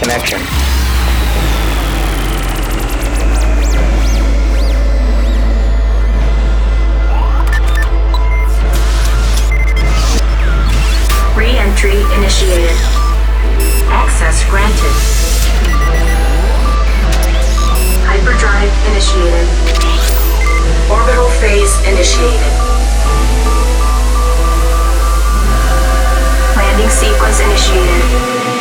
connection. Re-entry initiated. Access granted. Hyperdrive initiated. Orbital phase initiated. Landing sequence initiated.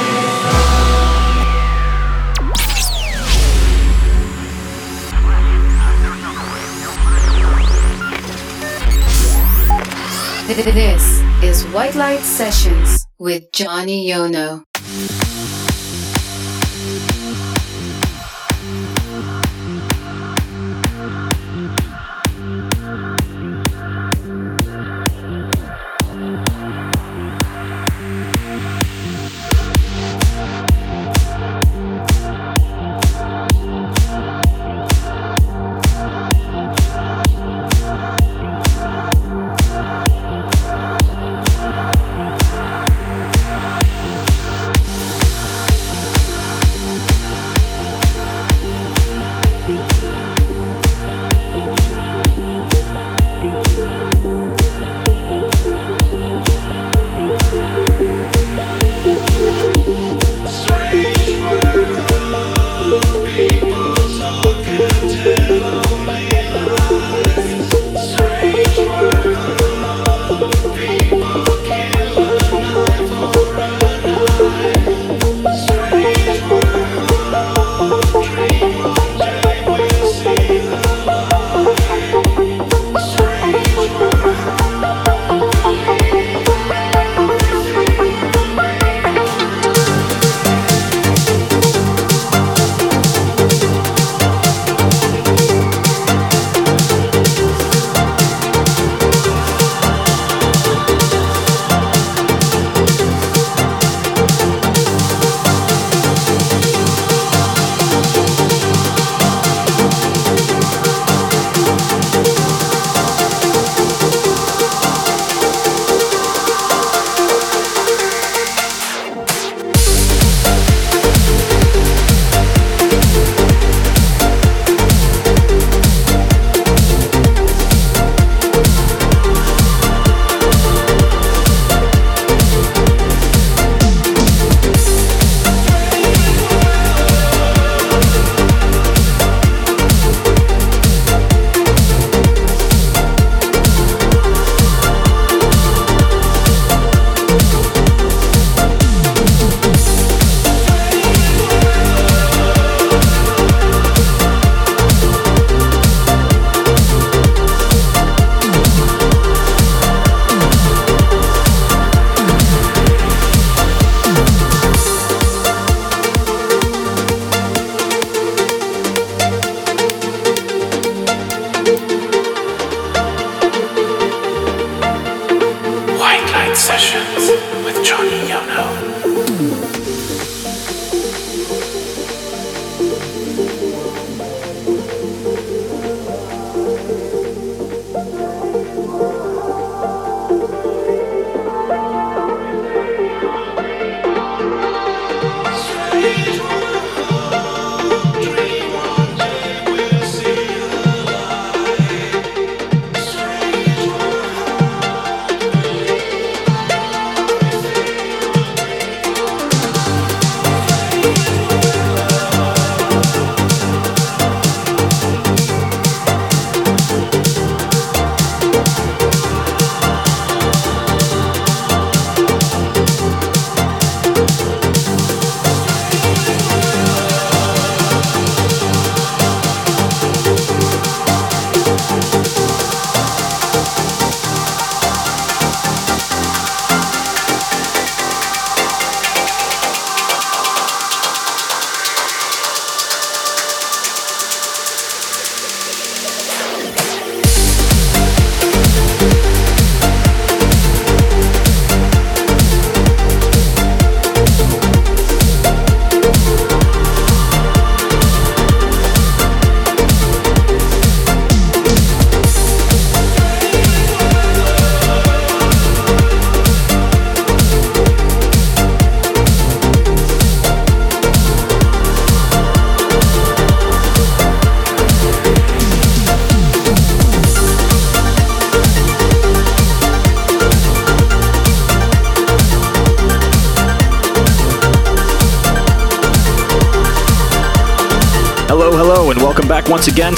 This is White Light Sessions with Johnny Yono.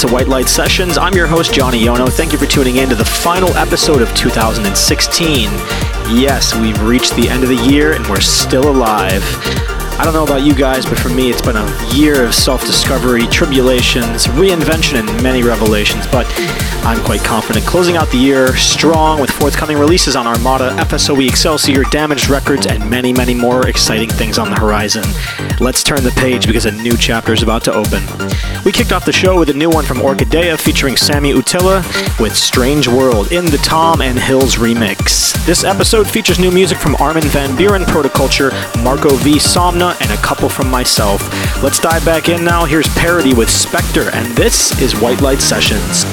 To White Light Sessions. I'm your host, Johnny Yono. Thank you for tuning in to the final episode of 2016. Yes, we've reached the end of the year and we're still alive. I don't know about you guys, but for me, it's been a year of self discovery, tribulations, reinvention, and many revelations. But I'm quite confident closing out the year strong with forthcoming releases on Armada, FSOE Excelsior, Damaged Records, and many, many more exciting things on the horizon. Let's turn the page because a new chapter is about to open. We kicked off the show with a new one from Orkidea featuring Sami Uotila with Strange World in the Tom and Hills remix. This episode features new music from Armin van Buuren, Protoculture, Marco V. Somna, and a couple from myself. Let's dive back in now. Here's Parity with Spectre, and this is White Light Sessions.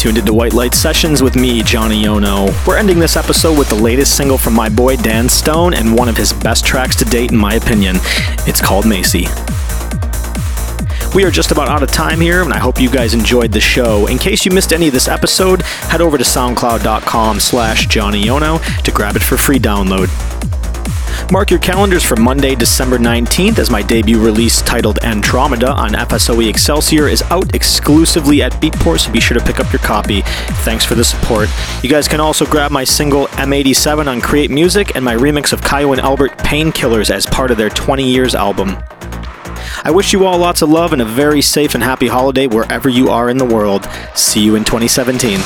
Tuned into White Light Sessions with me, Johnny Yono. We're ending this episode with the latest single from my boy Dan Stone and one of his best tracks to date, in my opinion. It's called Macy. We are just about out of time here, and I hope you guys enjoyed the show. In case you missed any of this episode, head over to soundcloud.com slash johnnyyono to grab it for free download. Mark your calendars for Monday, December 19th, as my debut release titled Andromeda on FSOE Excelsior is out exclusively at Beatport, so be sure to pick up your copy. Thanks for the support. You guys can also grab my single M87 on Create Music and my remix of Kyau and Albert Painkillers as part of their 20 Years album. I wish you all lots of love and a very safe and happy holiday wherever you are in the world. See you in 2017.